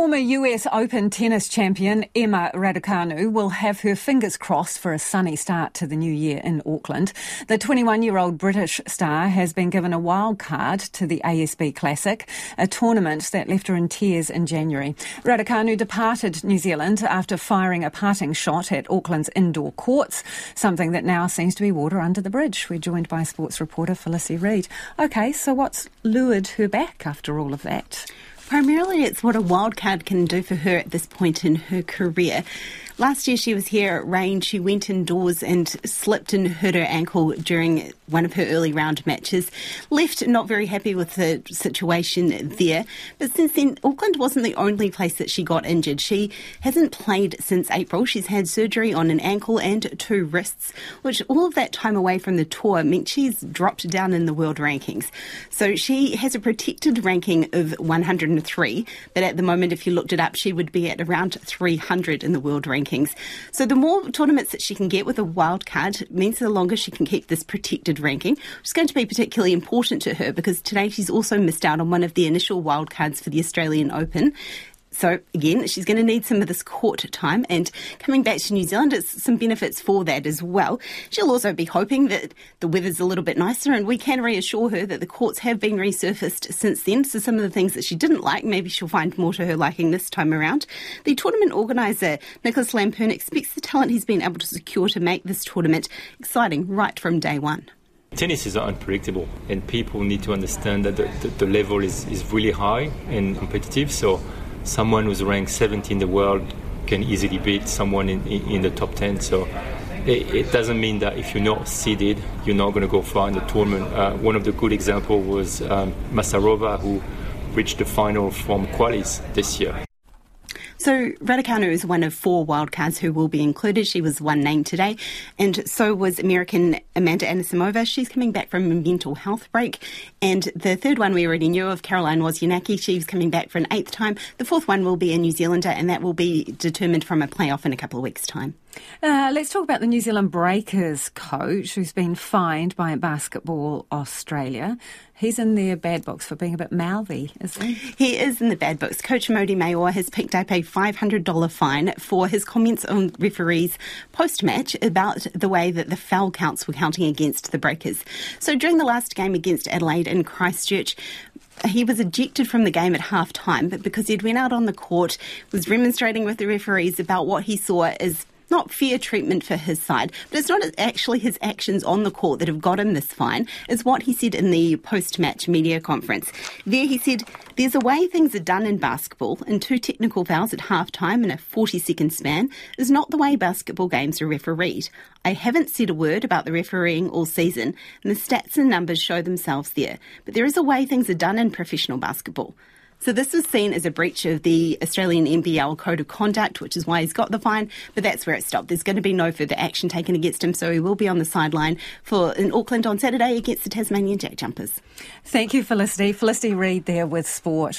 Former US Open tennis champion Emma Raducanu will have her fingers crossed for a sunny start to the new year in Auckland. The 21 year old British star has been given a wild card to the ASB Classic, a tournament that left her in tears in January. Raducanu departed New Zealand after firing a parting shot at Auckland's indoor courts, something that now seems to be water under the bridge. We're joined by sports reporter Felicity Reid. OK, so what's lured her back after all of that? Primarily, it's what a wildcard can do for her at this point in her career. Last year, she was here at Rain. She went indoors and slipped and hurt her ankle during one of her early round matches. Left not very happy with the situation there. But since then, Auckland wasn't the only place that she got injured. She hasn't played since April. She's had surgery on an ankle and two wrists, which all of that time away from the tour meant she's dropped down in the world rankings. So she has a protected ranking of 103, but at the moment, if you looked it up, she would be at around 300 in the world rankings rankings. So the more tournaments that she can get with a wild card means the longer she can keep this protected ranking, which is going to be particularly important to her because today she's also missed out on one of the initial wild cards for the Australian Open. So again, she's going to need some of this court time and coming back to New Zealand, it's some benefits for that as well. She'll also be hoping that the weather's a little bit nicer and we can reassure her that the courts have been resurfaced since then. So some of the things that she didn't like, maybe she'll find more to her liking this time around. The tournament organiser, Nicholas Lamperin, expects the talent he's been able to secure to make this tournament exciting right from day one. Tennis is unpredictable, and people need to understand that the, the, the level is, is really high and competitive. So someone who's ranked 70 in the world can easily beat someone in, in the top 10. So it, it, doesn't mean that if you're not seeded, you're not going to go far in the tournament. Uh, one of the good examples was um, Masarova, who reached the final from qualis this year. So Raducanu is one of four wildcards who will be included. She was one named today, and so was American Amanda Anisimova. She's coming back from a mental health break. And the third one we already knew of, Caroline Wozniacki, she's coming back for an eighth time. The fourth one will be a New Zealander, and that will be determined from a playoff in a couple of weeks' time. Uh, let's talk about the New Zealand Breakers coach who's been fined by Basketball Australia. He's in their bad books for being a bit mouthy, isn't he? He is in the bad books. Coach Mody Maor has picked up a $500 fine for his comments on referees post match about the way that the foul counts were counting against the Breakers. So during the last game against Adelaide in Christchurch, he was ejected from the game at half time, because he'd went out on the court, was remonstrating with the referees about what he saw as not fair treatment for his side, but it's not actually his actions on the court that have got him this fine. It's what he said in the post-match media conference. There he said, there's a way things are done in basketball, and two technical fouls at half time in a 40-second span is not the way basketball games are refereed. I haven't said a word about the refereeing all season, and the stats and numbers show themselves there. But there is a way things are done in professional basketball. So this is seen as a breach of the Australian NBL Code of Conduct, which is why he's got the fine, but that's where it stopped. There's going to be no further action taken against him, so he will be on the sideline for in Auckland on Saturday against the Tasmanian Jack Jumpers. Thank you, Felicity. Felicity Reid there with sport.